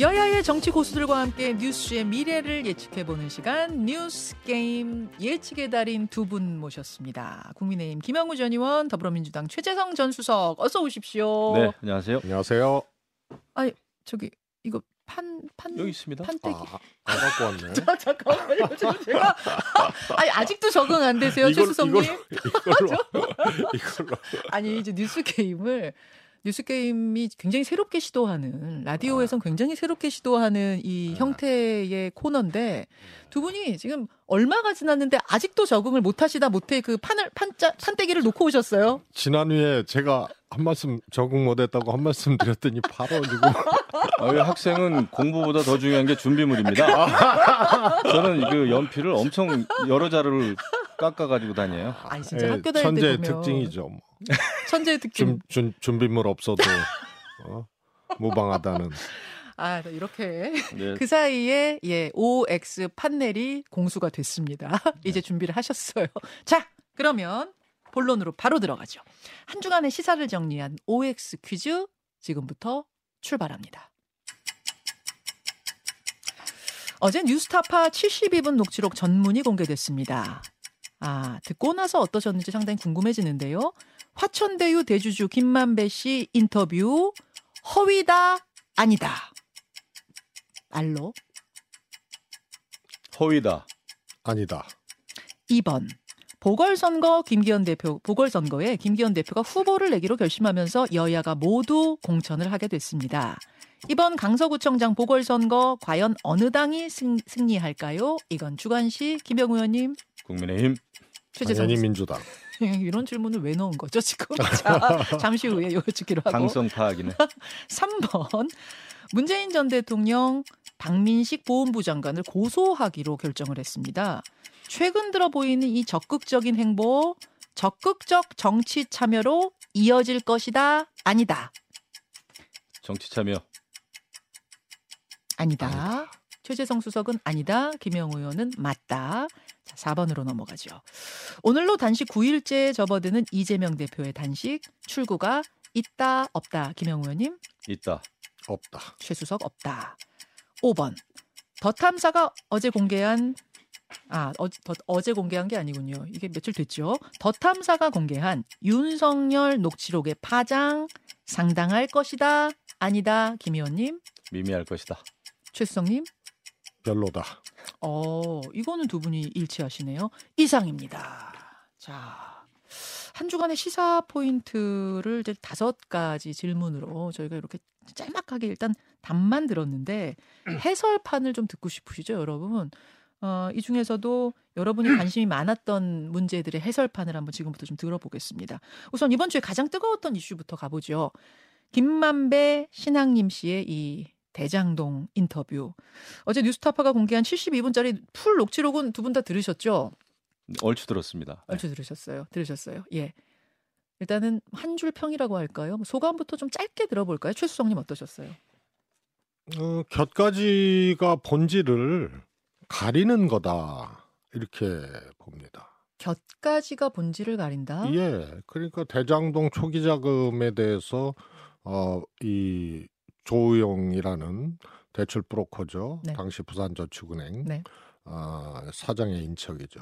여야의 정치 고수들과 함께 뉴스의 미래를 예측해보는 시간 뉴스 게임 예측의 달인 두 분 모셨습니다. 국민의힘 김영우 전 의원, 더불어민주당 최재성 전 수석 어서 오십시오. 네, 안녕하세요. 안녕하세요. 아니 저기 이거 판 판 여기 있습니다. 판때기. 아, 안 갖고 왔네. 자, 잠깐만요. 제가 아니 아직도 적응 안 되세요, 최 수석님? 이걸로 이걸로 아니 이제 뉴스 게임을 뉴스 게임이 굉장히 새롭게 시도하는 라디오에선 굉장히 새롭게 시도하는 이 아. 형태의 코너인데 두 분이 지금 얼마가 지났는데 아직도 적응을 못 하시다 못해 그 판을 판자 판때기를 놓고 오셨어요. 지난주에 제가 한 말씀 적응 못했다고 한 말씀 드렸더니 바로 지금 아, 이 학생은 공부보다 더 중요한 게 준비물입니다. 저는 그 연필을 엄청 여러 자루를 깎아 가지고 다녀요. 아니 진짜 예, 학교 다닐 때 천재의 보면 특징이죠. 뭐. 천재의 특징. 준, 준, 준비물 없어도 어? 무방하다는. 아 이렇게 네. 그 사이에 예 OX 판넬이 공수가 됐습니다. 이제 준비를 하셨어요. 자 그러면 본론으로 바로 들어가죠. 한 주간의 시사를 정리한 OX 퀴즈 지금부터 출발합니다. 어제 뉴스타파 72분 녹취록 전문이 공개됐습니다. 아, 듣고 나서 어떠셨는지 상당히 궁금해지는데요. 화천대유 대주주 김만배 씨 인터뷰 허위다 아니다. 알로 허위다. 아니다. 2번 보궐선거 김기현 대표 보궐선거에 김기현 대표가 후보를 내기로 결심하면서 여야가 모두 공천을 하게 됐습니다. 이번 강서구청장 보궐선거 과연 어느 당이 승, 승리할까요? 이건 주관식 김병우 의원님 국민의힘 최재성. 민주당. 이런 질문을 왜 넣은 거죠 지금? 자, 잠시 후에 여쭙기로 하고 당성 파악이네. 3번 문재인 전 대통령 박민식 보훈부 장관을 고소하기로 결정을 했습니다. 최근 들어 보이는 이 적극적인 행보, 적극적 정치 참여로 이어질 것이다, 아니다, 정치 참여. 아니다. 최재성 수석은 아니다, 김영우 의원은 맞다. 자, 4번으로 넘어가죠. 오늘로 단식 9일째 접어드는 이재명 대표의 단식 출구가 있다, 없다, 김영우 의원님. 있다. 없다. 최수석 없다. 5번. 더 탐사가 어제 공개한 아, 어, 더, 어제 공개한 게 아니군요. 이게 며칠 됐죠. 더 탐사가 공개한 윤석열 녹취록의 파장 상당할 것이다. 아니다. 김 의원님, 미미할 것이다. 최수성님. 별로다. 어, 이거는 두 분이 일치하시네요. 이상입니다. 자, 한 주간의 시사 포인트를 이제 다섯 가지 질문으로 저희가 이렇게 짤막하게 일단 답만 들었는데 해설판을 좀 듣고 싶으시죠, 여러분? 어, 이 중에서도 여러분이 관심이 많았던 문제들의 해설판을 한번 지금부터 좀 들어보겠습니다. 우선 이번 주에 가장 뜨거웠던 이슈부터 가보죠. 김만배 신학님 씨의 이 대장동 인터뷰. 어제 뉴스타파가 공개한 72분짜리 풀 녹취록은 두 분 다 들으셨죠? 얼추 들었습니다. 네. 얼추 들으셨어요. 들으셨어요. 예. 일단은 한 줄 평이라고 할까요? 뭐 소감부터 좀 짧게 들어볼까요? 최수성님 어떠셨어요? 어, 곁가지가 본질을 가리는 거다. 이렇게 봅니다. 곁가지가 본질을 가린다. 예. 그러니까 대장동 초기 자금에 대해서 어, 이 조우영이라는 대출 브로커죠. 네. 당시 부산저축은행 네. 아, 사장의 인척이죠.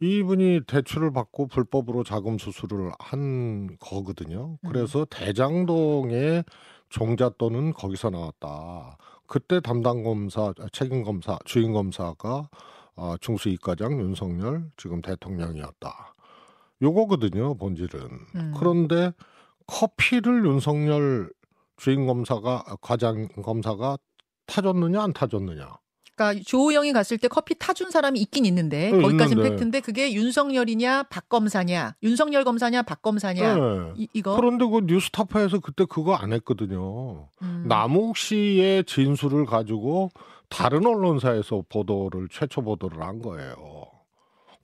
이분이 대출을 받고 불법으로 자금 수수를 한 거거든요. 음. 그래서 대장동의 종잣돈은 거기서 나왔다. 그때 담당 검사, 책임 검사, 주임 검사가 어, 중수 이과장 윤석열 지금 대통령이었다. 요거거든요, 본질은. 음. 그런데 커피를 윤석열 주임 검사가 과장 검사가 타줬느냐 안 타줬느냐. 그러니까 조우영이 갔을 때 커피 타준 사람이 있긴 있는데 네, 거기까지는 있는데. 팩트인데 그게 윤석열이냐 박 검사냐 윤석열 검사냐 박 검사냐 네. 이, 이거 그런데 그 뉴스타파에서 그때 그거 안 했거든요. 음. 남욱 씨의 진술을 가지고 다른 언론사에서 보도를 최초 보도를 한 거예요.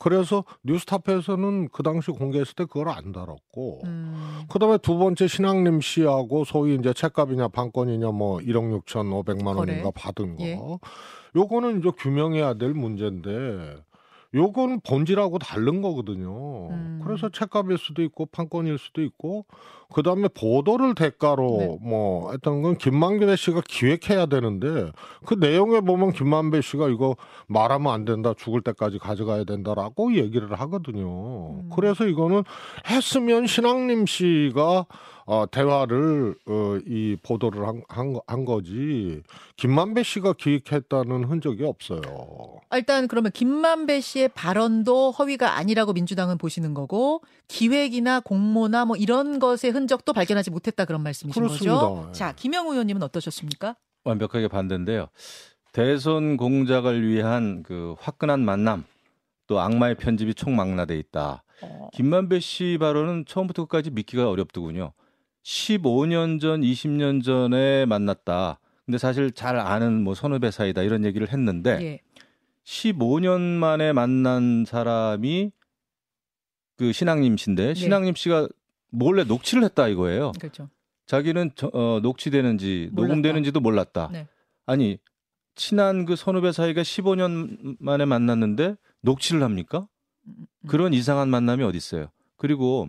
그래서 뉴스타파에서는 그 당시 공개했을 때 그걸 안 다뤘고 음. 그다음에 두 번째 신학님 씨하고 소위 이제 책값이냐 판권이냐 뭐 1억 6천 5백만 거래. 원인가 받은 거. 예. 요거는 이제 규명해야 될 문제인데 요건 본질하고 다른 거거든요. 음. 그래서 책값일 수도 있고 판권일 수도 있고 그다음에 보도를 대가로 네. 뭐 했던 건 김만배 씨가 기획해야 되는데 그 내용에 보면 김만배 씨가 이거 말하면 안 된다 죽을 때까지 가져가야 된다라고 얘기를 하거든요. 음. 그래서 이거는 했으면 신앙님 씨가 어, 대화를 어, 이 보도를 한, 한, 거- 한 거지 김만배 씨가 기획했다는 흔적이 없어요. 아, 일단 그러면 김만배 씨의 발언도 허위가 아니라고 민주당은 보시는 거고 기획이나 공모나 뭐 이런 것의 흔적도 발견하지 못했다 그런 말씀이신 그렇습니다. 거죠? 예. 자, 김영우 의원님은 어떠셨습니까? 완벽하게 반대인데요. 대선 공작을 위한 그 화끈한 만남 또 악마의 편집이 총망라돼 있다. 어, 김만배 씨 발언은 처음부터 끝까지 믿기가 어렵더군요. 15년 전, 20년 전에 만났다. 근데 사실 잘 아는 뭐 선후배 사이다 이런 얘기를 했는데 예. 15년 만에 만난 사람이 그 신앙님 씨인데 신앙님 씨가 몰래 녹취를 했다 이거예요. 그렇죠. 자기는 저- 어, 녹취되는지 몰랐다. 녹음되는지도 몰랐다. 네. 아니 친한 그 선후배 사이가 15년 만에 만났는데 녹취를 합니까? 음, 그런 이상한 만남이 어디 있어요? 그리고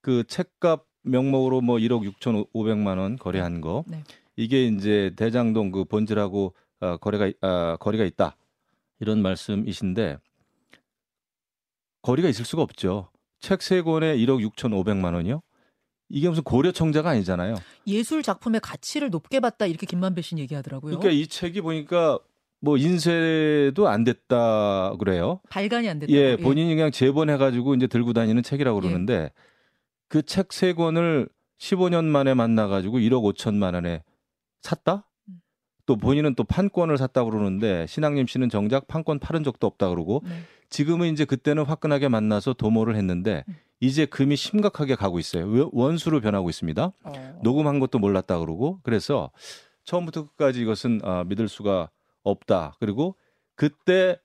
그 책값 명목으로 뭐 1억 6,500만 원 거래한 거 네. 이게 이제 대장동 그 본질하고 어, 거래가 아, 거리가 있다 이런 말씀이신데 거리가 있을 수가 없죠. 책 세 권에 1억 6,500만 원이요? 이게 무슨 고려 청자가 아니잖아요. 예술 작품의 가치를 높게 봤다 이렇게 김만배 씨는 얘기하더라고요. 그러니까 이 책이 보니까 뭐 인쇄도 안 됐다 그래요. 발간이 안 됐다고. 예, 본인이 그냥 재본해 가지고 이제 들고 다니는 책이라고 예. 그러는데 그 책 세 권을 15년 만에 만나가지고 1억 5천만 원에 샀다? 음. 또 본인은 또 판권을 샀다고 그러는데 신앙님 씨는 정작 판권 팔은 적도 없다 그러고 네. 지금은 이제 그때는 화끈하게 만나서 도모를 했는데 음. 이제 금이 심각하게 가고 있어요. 왜- 원수로 변하고 있습니다. 어. 녹음한 것도 몰랐다 그러고 그래서 처음부터 끝까지 이것은 아, 믿을 수가 없다. 그리고 그때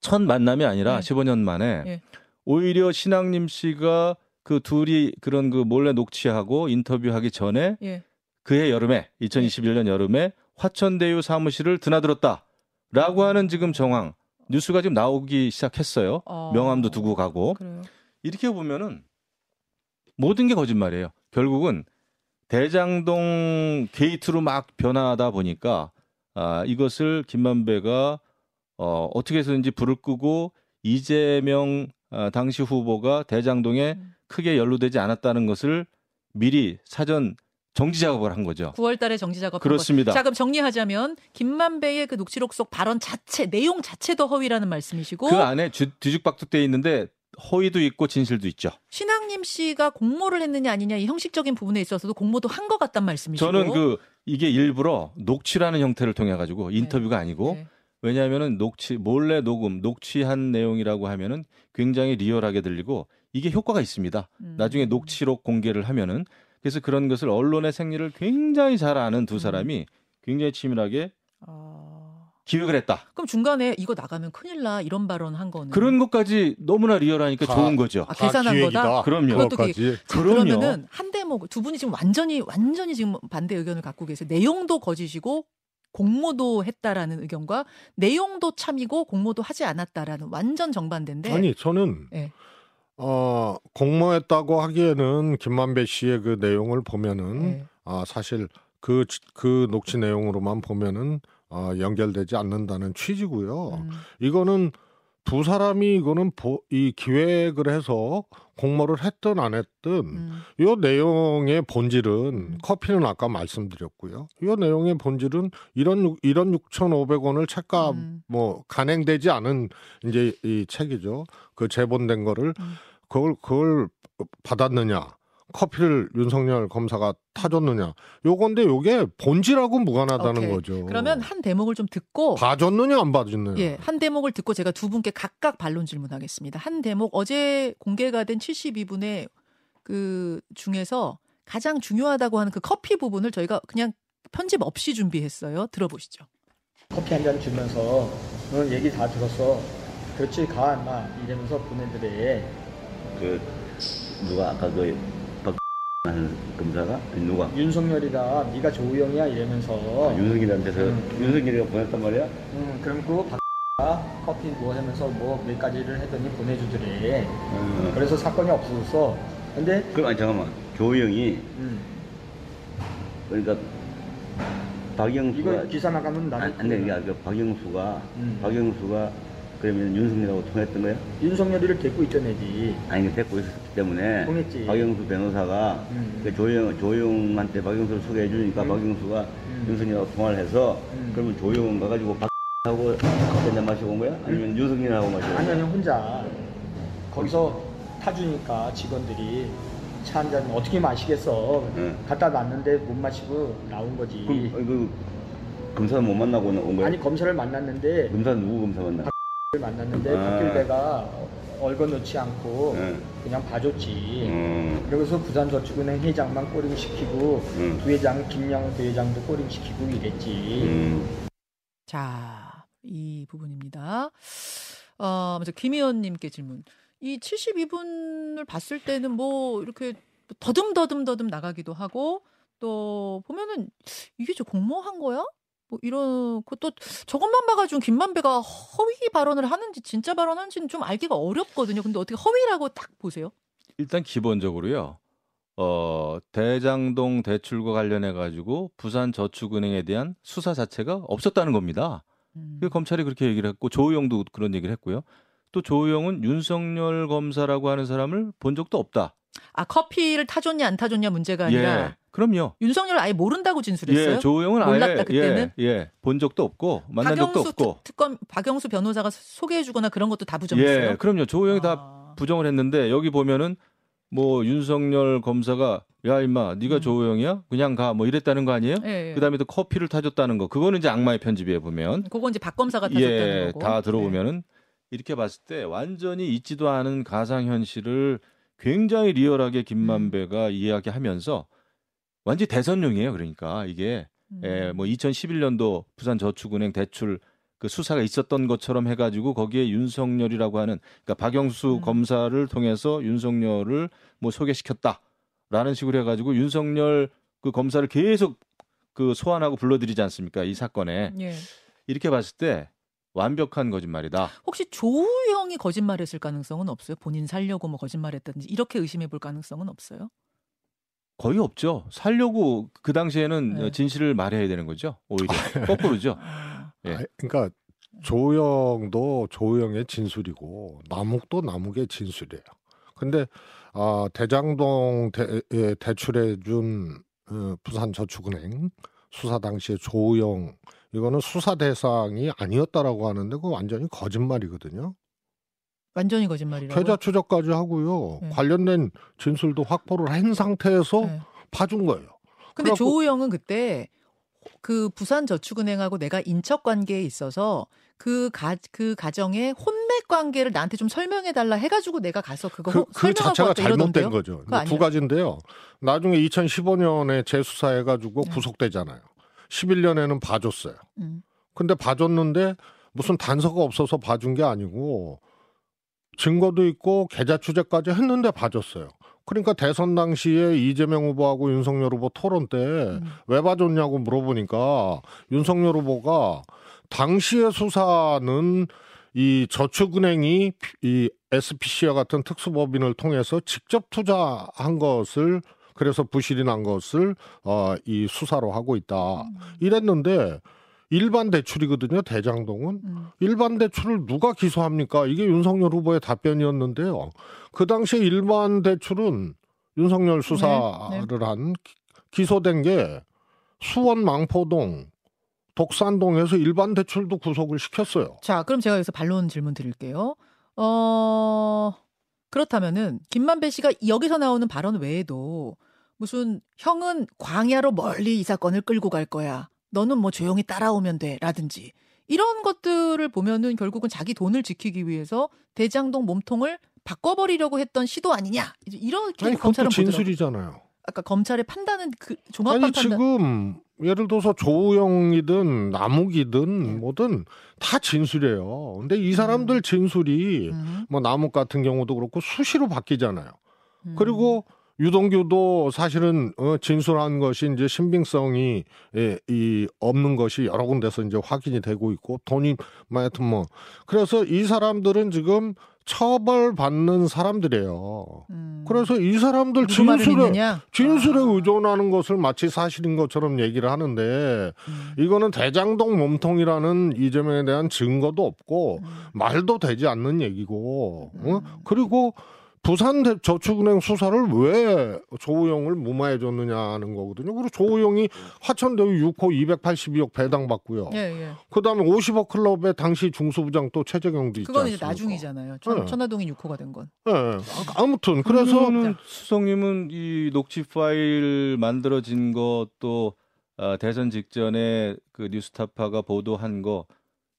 첫 만남이 아니라 네. 15년 만에 예. 오히려 신앙님 씨가 그 둘이 그런 그 몰래 녹취하고 인터뷰하기 전에 예. 그해 여름에 2021년 여름에 화천대유 사무실을 드나들었다라고 하는 지금 정황 뉴스가 지금 나오기 시작했어요. 어. 명함도 두고 가고 그래요. 이렇게 보면은 모든 게 거짓말이에요. 결국은 대장동 게이트로 막 변하다 보니까 아, 이것을 김만배가 어, 어떻게 해서든지 불을 끄고 이재명 아, 당시 후보가 대장동에 음. 크게 연루되지 않았다는 것을 미리 사전 정지 작업을 한 거죠. 9월 달에 정지 작업 그렇습니다. 자, 그럼 정리하자면 김만배의 그 녹취록 속 발언 자체, 내용 자체도 허위라는 말씀이시고 그 안에 주- 뒤죽박죽 돼 있는데 허위도 있고 진실도 있죠. 신앙님 씨가 공모를 했느냐 아니냐 이 형식적인 부분에 있어서도 공모도 한 것 같단 말씀이시고 저는 그 이게 일부러 녹취라는 형태를 통해 가지고 인터뷰가 아니고 네. 왜냐하면은 녹취 몰래 녹음 녹취한 내용이라고 하면은 굉장히 리얼하게 들리고 이게 효과가 있습니다. 음. 나중에 녹취록 공개를 하면은 그래서 그런 것을 언론의 생리를 굉장히 잘 아는 음. 두 사람이 굉장히 치밀하게 아, 기획을 했다. 그럼 중간에 이거 나가면 큰일 나 이런 발언 한 거는 그런 것까지 너무나 리얼하니까 다- 좋은 거죠. 아, 계산한. 거다? 그럼요. 그것도 그것까지. 그러면은 한 대목 두 분이 지금 완전히 완전히 지금 반대 의견을 갖고 계세요. 내용도 거짓이고 공모도 했다라는 의견과 내용도 참이고 공모도 하지 않았다라는 완전 정반대인데. 아니 저는 네. 어, 공모했다고 하기에는 김만배 씨의 그 내용을 보면은 네. 아, 사실 그, 그 녹취 내용으로만 보면은 어, 연결되지 않는다는 취지고요. 음, 이거는 두 사람이 이거는 보, 이 기획을 해서 공모를 했든 안 했든 음, 이 내용의 본질은 음. 커피는 아까 말씀드렸고요. 이 내용의 본질은 이런 육- 이런 6,500원을 책값 음. 뭐 간행되지 않은 이제 이 책이죠. 그 재본된 거를 음. 그걸 그걸 받았느냐? 커피를 윤석열 검사가 타줬느냐? 요건데 요게 본질하고 무관하다는 오케이. 거죠. 그러면 한 대목을 좀 듣고 봐줬느냐 안 봐줬느냐? 예, 한 대목을 듣고 제가 두 분께 각각 반론 질문하겠습니다. 한 대목 어제 공개가 된 72분의 그 중에서 가장 중요하다고 하는 그 커피 부분을 저희가 그냥 편집 없이 준비했어요. 들어보시죠. 커피 한 잔 주면서 너는 얘기 다 들었어. 그렇지 가 인마 이러면서 보내드래. 그 누가 아까 그 박. 하는 검사가 누가 윤석열이가 네가 조우영이야 이러면서. 아, 윤석열한테서 음. 윤석열이가 보냈단 말이야. 음 그럼 그 박가 커피 뭐 하면서 뭐 몇 가지를 했더니 보내주더래. 어. 그래서 사건이 없어졌어. 근데 그럼 아니 잠깐만 조영이 음. 그러니까 박영수가 이거 기사 나가면 나도 안, 안 되는 게 아니라 박영수가 음. 박영수가 그러면 윤석열하고 통했던 거야? 윤석열이를 데리고 있던 애지. 아니 데리고 있었기 때문에 통했지. 박영수 변호사가 음. 그 조영 조영한테 박영수를 소개해 주니까 음. 박영수가 음. 윤석열하고 통화를 해서 음. 그러면 조영은 가가지고 박하고 커피 한잔 마시고 온 거야? 아니면 윤석열하고 마시고 온 아니? 아니 혼자 거기서 타주니까 직원들이 차 한 잔 어떻게 마시겠어. 응. 갖다 놨는데 못 마시고 나온 거지. 그럼 어, 그 검사는 못 만나고 온 거야? 아니 검사를 만났는데 검사 누구 검사 만나? 만났는데 아. 박길배가 얼거 넣지 않고 응. 그냥 봐줬지. 음. 그래서 부산저축은행 회장만 꼬링 시키고 응. 부회장 김양호 부회장도 꼬링 시키고 이랬지. 음. 자, 이 부분입니다. 어, 먼저 김 의원님께 질문. 이 72분을 봤을 때는 뭐 이렇게 더듬더듬더듬 나가기도 하고 또 보면은 이게 저 공모한 거야? 뭐 이런 것도 저것만 봐가지고 김만배가 허위 발언을 하는지 진짜 발언하는지는 좀 알기가 어렵거든요. 근데 어떻게 허위라고 딱 보세요? 일단 기본적으로요. 어, 대장동 대출과 관련해 가지고 부산 저축은행에 대한 수사 자체가 없었다는 겁니다. 음. 그 검찰이 그렇게 얘기를 했고 조의용도 그런 얘기를 했고요. 또 조의용은 윤석열 검사라고 하는 사람을 본 적도 없다. 아 커피를 타줬냐 안 타줬냐 문제가 아니라 예, 그럼요. 윤석열 아예 모른다고 진술했어요. 예, 조의용은 몰랐다, 아예 그때는? 예, 예, 본 적도 없고 만난 적도 없고. 특, 특검 박영수 변호사가 소개해주거나 그런 것도 다 부정했어요. 예, 그럼요. 다 아. 부정을 했는데 여기 보면은 뭐 윤석열 검사가 야 임마 네가 음. 조의용이야? 그냥 가 뭐 이랬다는 거 아니에요? 예, 예. 그다음에 또 커피를 타줬다는 거. 그거는 이제 악마의 편집에 보면 그건 이제 박 검사가 타줬다는 예, 거고. 네. 다 들어보면은 이렇게 봤을 때 완전히 있지도 않은 가상 현실을 굉장히 리얼하게 음. 김만배가 이야기하면서 완전 히 대선용이에요. 그러니까 이게 음. 예, 뭐 2011년도 부산 저축은행 대출 그 수사가 있었던 것처럼 해가지고 거기에 윤석열이라고 하는 그러니까 박영수 음. 검사를 통해서 윤석열을 뭐 소개시켰다라는 식으로 해가지고 윤석열 그 검사를 계속 그 소환하고 불러들이지 않습니까 이 사건에 예. 이렇게 봤을 때 완벽한 거짓말이다. 혹시 조우영이 거짓말했을 가능성은 없어요? 본인 살려고 뭐 거짓말했다든지 이렇게 의심해 볼 가능성은 없어요? 거의 없죠. 살려고 그 당시에는 네. 진실을 말해야 되는 거죠. 오히려 거꾸로죠. 아, 예. 아니, 그러니까 조영도 조영의 진술이고 남욱도 남욱의 진술이에요. 근데 아, 대장동 대, 예, 대출해준 어, 부산저축은행 수사 당시에 조영 이거는 수사 대상이 아니었다라고 하는데 그거 완전히 거짓말이거든요. 완전히 거짓말이라고. 계좌 추적까지 하고요. 네. 관련된 진술도 확보를 한 상태에서 네. 봐준 거예요. 근데 그래갖고- 조우영은 그때 그 부산 저축은행하고 내가 인척 관계에 있어서 그 가, 그 가정의 혼맥 관계를 나한테 좀 설명해 달라 해가지고 내가 가서 그거 그, 호- 그 설명하고 자체가 잘못된? 거죠. 두 가지인데요. 나중에 2015년에 재수사해가지고 네. 구속되잖아요. 11년에는 봐줬어요. 음. 근데 봐줬는데 무슨 단서가 없어서 봐준 게 아니고 증거도 있고 계좌 추적까지 했는데 봐줬어요. 그러니까 대선 당시에 이재명 후보하고 윤석열 후보 토론 때왜 음. 봐줬냐고 물어보니까 윤석열 후보가 당시의 수사는 이 저축은행이 이 SPC와 같은 특수법인을 통해서 직접 투자한 것을 그래서 부실이 난 것을 어, 이 수사로 하고 있다. 음. 이랬는데 일반 대출이거든요. 대장동은 음. 일반 대출을 누가 기소합니까? 이게 윤석열 후보의 답변이었는데요. 그 당시에 일반 대출은 윤석열 수사를 네, 한 기- 기소된 게 수원 망포동 독산동에서 일반 대출도 구속을 시켰어요. 자, 그럼 제가 여기서 반론 질문 드릴게요. 어, 그렇다면은, 김만배 씨가 여기서 나오는 발언 외에도 무슨 형은 광야로 멀리 이 사건을 끌고 갈 거야. 너는 뭐 조용히 따라오면 돼. 라든지. 이런 것들을 보면은 결국은 자기 돈을 지키기 위해서 대장동 몸통을 바꿔버리려고 했던 시도 아니냐. 이렇게 아니 검찰은. 진술이잖아요. 아까 검찰의 판단은 그 종합 아니 판단. 지금 예를 들어서 조우영이든 남욱이든 네. 뭐든 다 진술이에요. 근데 이 사람들 진술이 음, 뭐 남욱 같은 경우도 그렇고 수시로 바뀌잖아요. 음. 그리고 유동규도 사실은 어, 진술한 것이 이제 신빙성이 예, 이 없는 것이 여러 군데서 이제 확인이 되고 있고 돈이 뭐 하여튼 뭐 그래서 이 사람들은 지금 처벌받는 사람들이에요. 음. 그래서 이 사람들 진술에? 진술에 아. 의존하는 것을 마치 사실인 것처럼 얘기를 하는데 음. 이거는 대장동 몸통이라는 이재명에 대한 증거도 없고 음. 말도 되지 않는 얘기고 어? 음. 그리고 부산 대- 저축은행 수사를 왜 조우영을 무마해 줬느냐는 거거든요. 그리고 조우영이 화천대유 6호 282억 배당 받고요. 예, 예. 그다음에 50억 클럽의 당시 중수부장 또 최재경도 있지 그거는 이제 않습니까? 나중이잖아요. 천, 네. 천화동이 6호가 된 건. 예. 아, 아무튼 그래서 수석님은 이 녹취 파일 만들어진 것또 아, 대선 직전에 그 뉴스타파가 보도한 거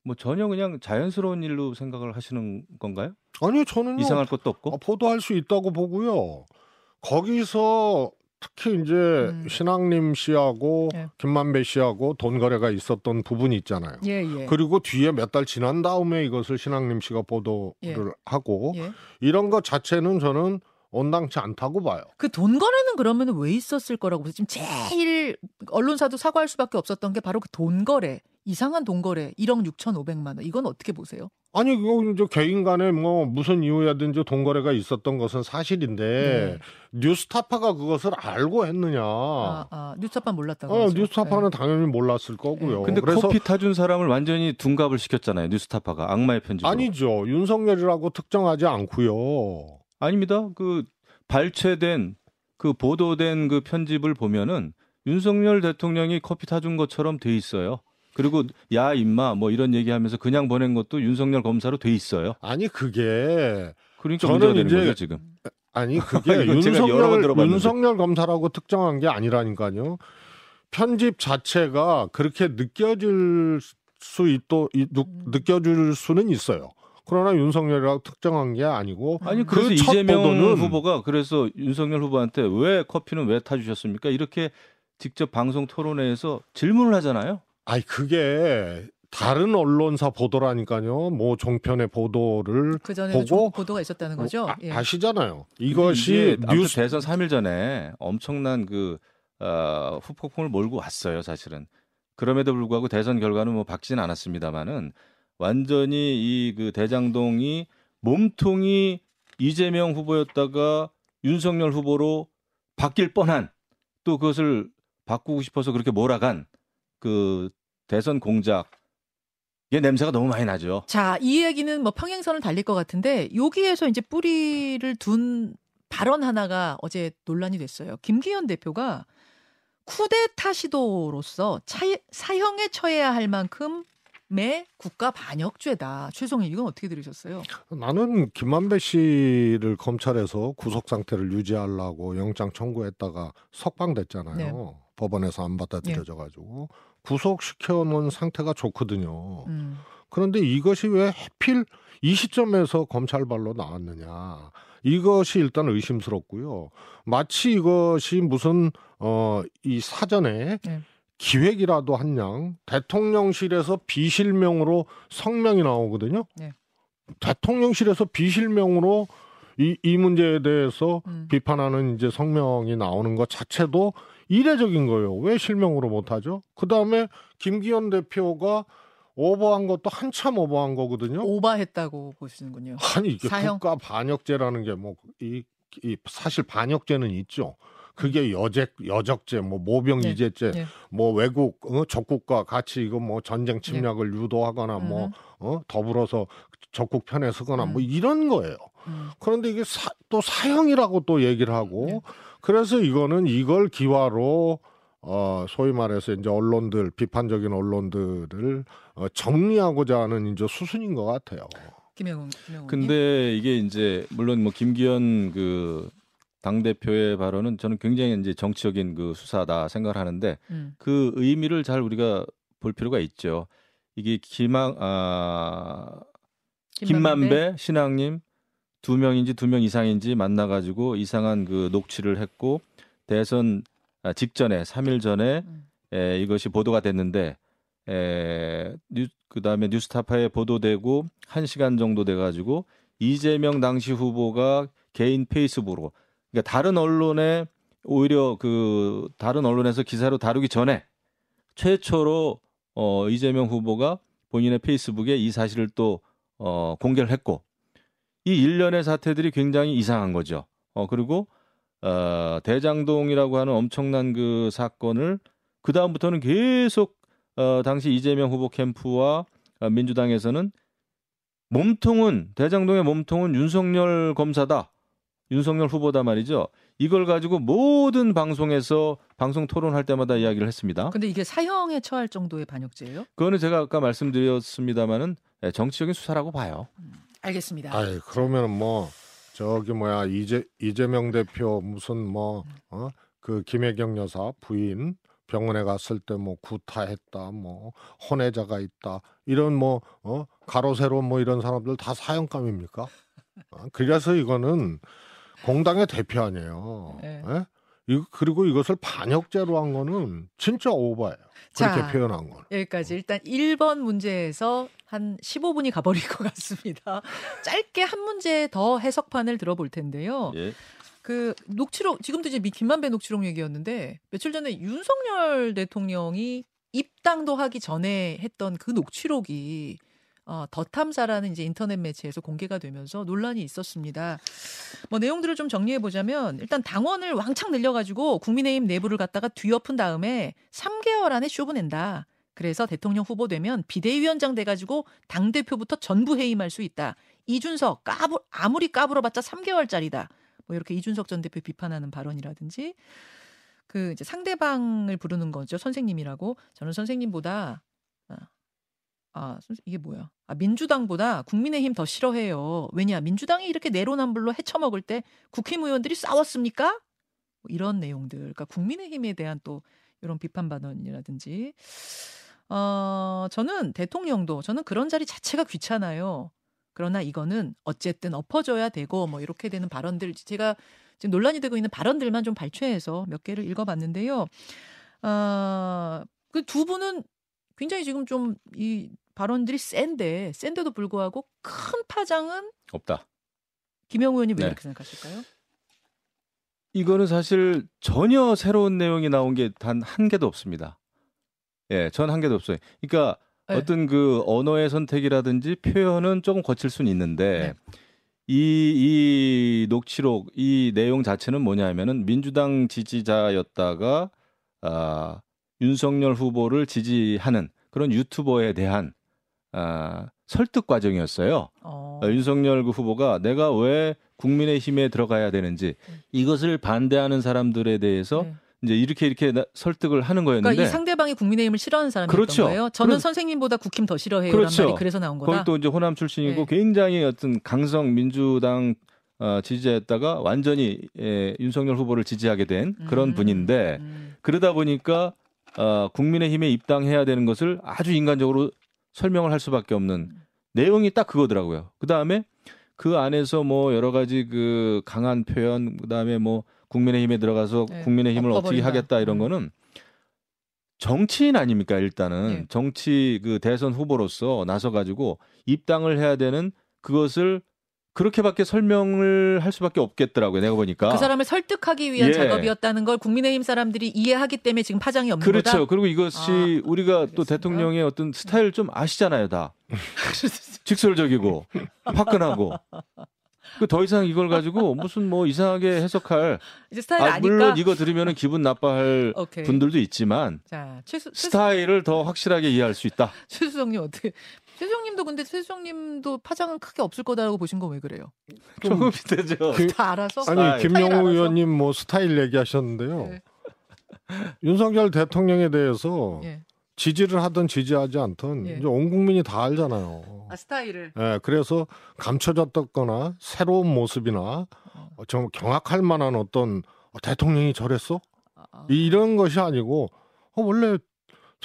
뭐 전혀 그냥 자연스러운 일로 생각을 하시는 건가요? 아니요 저는요 이상할 것도 없고. 어, 보도할 수 있다고 보고요. 거기서 특히 이제 음. 신앙림 씨하고 예. 김만배 씨하고 돈 거래가 있었던 부분이 있잖아요. 예, 예. 그리고 뒤에 몇 달 지난 다음에 이것을 신앙림 씨가 보도를 예. 하고 예. 이런 것 자체는 저는 온당치 않다고 봐요. 그 돈 거래는 그러면 왜 있었을 거라고 보세요? 지금 제일 언론사도 사과할 수밖에 없었던 게 바로 그 돈 거래. 이상한 돈 거래 1억 6,500만 원. 이건 어떻게 보세요? 아니 그거 이제 개인 간에 뭐 무슨 이유야든지 돈 거래가 있었던 것은 사실인데 뉴스타파가 그것을 알고 했느냐? 네. 아, 아, 뉴스타파 몰랐다고. 어, 하죠. 뉴스타파는 당연히 몰랐을 거고요. 근데 그래서 커피 타준 사람을 완전히 둔갑을 시켰잖아요. 뉴스타파가 악마의 편집으로. 아니죠. 윤석열이라고 특정하지 않고요. 아닙니다. 그 발췌된 그 보도된 그 편집을 보면은 윤석열 대통령이 커피 타준 것처럼 돼 있어요. 그리고 야 임마 뭐 이런 얘기하면서 그냥 보낸 것도 윤석열 검사로 돼 있어요. 아니 그게 그러니까 저는 문제가 되는 이제 거죠 지금. 아니 그게 윤석열. 윤석열 검사라고 특정한 게 아니라니까요. 편집 자체가 그렇게 느껴질 수 있도 느- 음. 느껴질 수는 있어요. 그러나 윤석열이라고 특정한 게 아니고 아니 음. 그래서 그첫 이재명 보도는- 후보가 그래서 윤석열 후보한테 왜 커피는 왜 타주셨습니까? 이렇게 직접 방송 토론회에서 질문을 하잖아요. 아니 그게 다른 언론사 보도라니까요. 뭐 종편의 보도를 그 전에 보고 보도가 있었다는 거죠. 아, 예. 아시잖아요. 이것이 뉴스 대선 3일 전에 엄청난 그 어, 후폭풍을 몰고 왔어요, 사실은. 그럼에도 불구하고 대선 결과는 뭐 밝지는 않았습니다만은 완전히 이 그 대장동이 몸통이 이재명 후보였다가 윤석열 후보로 바뀔 뻔한 또 그것을 바꾸고 싶어서 그렇게 몰아간 그 대선 공작의 냄새가 너무 많이 나죠. 자, 이 얘기는 뭐 평행선을 달릴 것 같은데 여기에서 이제 뿌리를 둔 발언 하나가 어제 논란이 됐어요. 김기현 대표가 쿠데타 시도로서 차, 사형에 처해야 할 만큼의 국가 반역죄다. 최송희 이건 어떻게 들으셨어요? 나는 김만배 씨를 검찰에서 구속 상태를 유지하려고 영장 청구했다가 석방됐잖아요. 네. 법원에서 안 받아들여져 가지고 구속시켜 놓은 상태가 좋거든요. 음. 그런데 이것이 왜 하필 이 시점에서 검찰발로 나왔느냐. 이것이 일단 의심스럽고요. 마치 이것이 무슨 어 이 사전에 네. 기획이라도 한 양 대통령실에서 비실명으로 성명이 나오거든요. 네. 대통령실에서 비실명으로 이, 이 문제에 대해서 음. 비판하는 이제 성명이 나오는 것 자체도 이례적인 거예요. 왜 실명으로 못하죠? 그 다음에 김기현 대표가 오버한 것도 한참 오버한 거거든요. 오바했다고 보시는군요. 아니 이게 사형? 국가 반역죄라는 게 뭐이이 사실 반역죄는 있죠. 그게 여적 여적죄, 뭐 모병이제죄, 네. 뭐 외국 어, 적국과 같이 이거 뭐 전쟁 침략을 유도하거나 뭐 음. 어, 더불어서 적국 편에 서거나 뭐 음. 이런 거예요. 음. 그런데 이게 사, 또 사형이라고 또 얘기를 하고 네. 그래서 이거는 이걸 기화로 어 소위 말해서 이제 언론들 비판적인 언론들을 어, 정리하고자 하는 이제 수순인 것 같아요. 김영훈. 근데 이게 이제 물론 뭐 김기현 그 당 대표의 발언은 저는 굉장히 이제 정치적인 그 수사다 생각을 하는데 음. 그 의미를 잘 우리가 볼 필요가 있죠. 이게 김한 아 김만배 신학림 두 명인지 두 명 이상인지 만나 가지고 이상한 그 녹취를 했고 대선 아, 직전에 3일 전에 음. 에, 이것이 보도가 됐는데 에, 뉴, 그다음에 뉴스타파에 보도되고 1시간 정도 돼 가지고 이재명 당시 후보가 개인 페이스북으로 그러니까 다른 언론에 오히려 그 다른 언론에서 기사로 다루기 전에 최초로 어 이재명 후보가 본인의 페이스북에 이 사실을 또 어 공개를 했고 이 일련의 사태들이 굉장히 이상한 거죠. 어 그리고 어 대장동이라고 하는 엄청난 그 사건을 그 다음부터는 계속 어 당시 이재명 후보 캠프와 어, 민주당에서는 몸통은 대장동의 몸통은 윤석열 검사다. 윤석열 후보다 말이죠. 이걸 가지고 모든 방송에서 방송 토론할 때마다 이야기를 했습니다. 근데 이게 사형에 처할 정도의 반역죄예요? 그거는 제가 아까 말씀드렸습니다마는 예, 정치적인 수사라고 봐요. 알겠습니다. 아이 그러면 뭐 저기 뭐야 이재 이재명 대표 무슨 뭐어그 김혜경 여사 부인 병원에 갔을 때 뭐 구타했다 뭐 혼외자가 있다 이런 뭐어 가로세로 뭐 이런 사람들 다 사형감입니까? 어? 그래서 이거는 공당의 대표 아니에요. 네. 예? 이 그리고 이것을 반역죄로 한 거는 진짜 오버예요. 그렇게 자. 표현한 건. 여기까지 일단 1번 문제에서 한 15분이 가버릴 것 같습니다. 짧게 한 문제 더 해석판을 들어볼 텐데요. 예. 그 녹취록 지금도 이제 미 김만배 녹취록 얘기였는데 며칠 전에 윤석열 대통령이 입당도 하기 전에 했던 그 녹취록이 어, 더 탐사라는 이제 인터넷 매체에서 공개가 되면서 논란이 있었습니다. 뭐 내용들을 좀 정리해 보자면 일단 당원을 왕창 늘려가지고 국민의힘 내부를 갖다가 뒤엎은 다음에 3개월 안에 쇼부낸다. 그래서 대통령 후보 되면 비대위원장 돼가지고 당 대표부터 전부 해임할 수 있다. 이준석 까불 아무리 까불어봤자 3개월짜리다. 뭐 이렇게 이준석 전 대표 비판하는 발언이라든지 그 이제 상대방을 부르는 거죠 선생님이라고 저는 선생님보다 아, 아 이게 뭐야? 아 민주당보다 국민의힘 더 싫어해요. 왜냐 민주당이 이렇게 내로남불로 헤쳐먹을 때 국힘의원들이 싸웠습니까? 뭐 이런 내용들. 그러니까 국민의힘에 대한 또 이런 비판 발언이라든지. 어 저는 대통령도 저는 그런 자리 자체가 귀찮아요. 그러나 이거는 어쨌든 엎어져야 되고 뭐 이렇게 되는 발언들 제가 지금 논란이 되고 있는 발언들만 좀 발췌해서 몇 개를 읽어봤는데요. 아그 두 분은 굉장히 지금 좀 이 발언들이 센데 센데도 불구하고 큰 파장은 없다. 김영우 의원님 왜 네. 이렇게 생각하실까요? 이거는 사실 전혀 새로운 내용이 나온 게 단 한 개도 없습니다. 예, 전 한 개도 없어요. 그러니까 네. 어떤 그 언어의 선택이라든지 표현은 조금 거칠 수는 있는데 네. 이, 이 녹취록, 이 내용 자체는 뭐냐면은 민주당 지지자였다가 아, 윤석열 후보를 지지하는 그런 유튜버에 대한 아, 설득 과정이었어요. 어. 어, 윤석열 그 후보가 내가 왜 국민의힘에 들어가야 되는지 음. 이것을 반대하는 사람들에 대해서 네. 이제 이렇게 이렇게 나- 설득을 하는 그러니까 거였는데 이 상대방이 국민의힘을 싫어하는 사람이었던 그렇죠. 거예요. 저는 그럼- 선생님보다 국힘 더 싫어해요라는 그렇죠. 말이 그래서 나온 거다. 거기 또 이제 호남 출신이고 네. 굉장히 어떤 강성 민주당 어, 지지자였다가 완전히 예, 윤석열 후보를 지지하게 된 그런 음, 분인데 음. 그러다 보니까 어, 국민의힘에 입당해야 되는 것을 아주 인간적으로 설명을 할 수밖에 없는 내용이 딱 그거더라고요. 그 다음에 그 안에서 뭐 여러 가지 그 강한 표현, 그 다음에 뭐 국민의힘에 들어가서 네, 국민의힘을 어떻게. 하겠다 이런 음. 거는 정치인 아닙니까 일단은 네. 정치 그 대선 후보로서 나서 가지고 입당을 해야 되는 그것을 그렇게밖에 설명을 할 수밖에 없겠더라고요. 내가 보니까 그 사람을 설득하기 위한 예. 작업이었다는 걸 국민의힘 사람들이 이해하기 때문에 지금 파장이 없는 그렇죠. 거다. 그리고 이것이 아, 우리가 또 알겠습니다. 대통령의 어떤 스타일 좀 아시잖아요, 다. 직설적이고 화끈하고. 그더 이상 이걸 가지고 무슨 뭐 이상하게 해석할. 이제 스타일 아, 아, 니까 물론 이거 들으면 기분 나빠할 오케이. 분들도 있지만 자 최수, 스타일을 더 확실하게 이해할 수 있다. 최수정님 어떻게? 최수정님도 근데 최수정님도 파장은 크게 없을 거다라고 보신 건왜 그래요? 조금 비슷하죠. 그- 다 알아서. 아니 김영우 알아서. 의원님 뭐 스타일 얘기하셨는데요. 네. 윤석열 대통령에 대해서 예. 지지를 하든 지지하지 않든 예. 이제 온 국민이 다 알잖아요. 아 스타일을. 예, 그래서 감춰졌거나 새로운 모습이나 어, 좀 경악할 만한 어떤 어, 대통령이 저랬어? 아, 이런 것이 아니고 어, 원래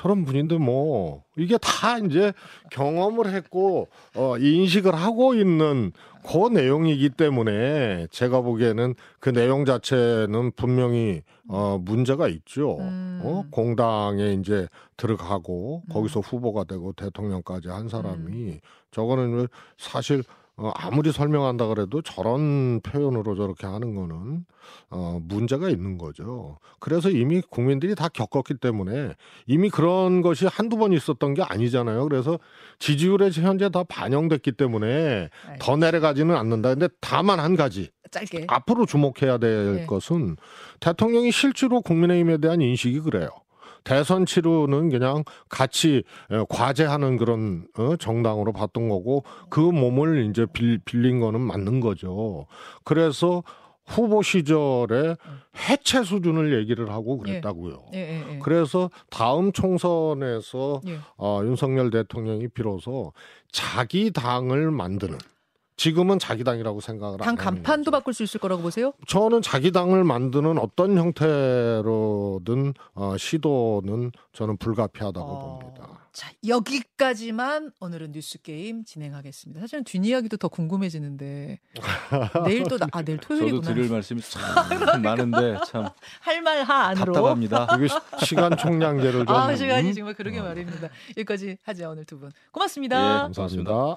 저런 분인데 뭐 이게 다 이제 경험을 했고 어, 인식을 하고 있는 그 내용이기 때문에 제가 보기에는 그 내용 자체는 분명히 어, 문제가 있죠. 음. 어, 공당에 이제 들어가고 음. 거기서 후보가 되고 대통령까지 한 사람이 저거는 사실 어, 아무리 설명한다 그래도 저런 표현으로 저렇게 하는 거는 어, 문제가 있는 거죠. 그래서 이미 국민들이 다 겪었기 때문에 이미 그런 것이 한두 번 있었던 게 아니잖아요. 그래서 지지율에 현재 다 반영됐기 때문에 더 내려가지는 않는다. 근데 다만 한 가지 짧게. 앞으로 주목해야 될 네. 것은 대통령이 실제로 국민의힘에 대한 인식이 그래요. 대선 치르는 그냥 같이 에, 과제하는 그런 어, 정당으로 봤던 거고 그 몸을 이제 빌, 빌린 거는 맞는 거죠. 그래서 후보 시절에 해체 수준을 얘기를 하고 그랬다고요. 예, 예, 예. 그래서 다음 총선에서 예. 어, 윤석열 대통령이 비로소 자기 당을 만드는 지금은 자기 당이라고 생각을 당 간판도 거죠. 바꿀 수 있을 거라고 보세요? 저는 자기 당을 만드는 어떤 형태로든 어, 시도는 저는 불가피하다고 어, 봅니다. 자, 여기까지만 오늘은 뉴스 게임 진행하겠습니다. 사실은 뒷이야기도 더 궁금해지는데 내일 또 나, 아 내일 저도 토요일이구나. 드릴 말씀이 참 많은데 참 할 말 하 안으로. 답답합니다. 이게 시- 시간 총량제를 좀 아 시간이 음, 정말 그러게 어. 말입니다. 여기까지 하죠 오늘 두 분. 예, 고맙습니다. 감사합니다.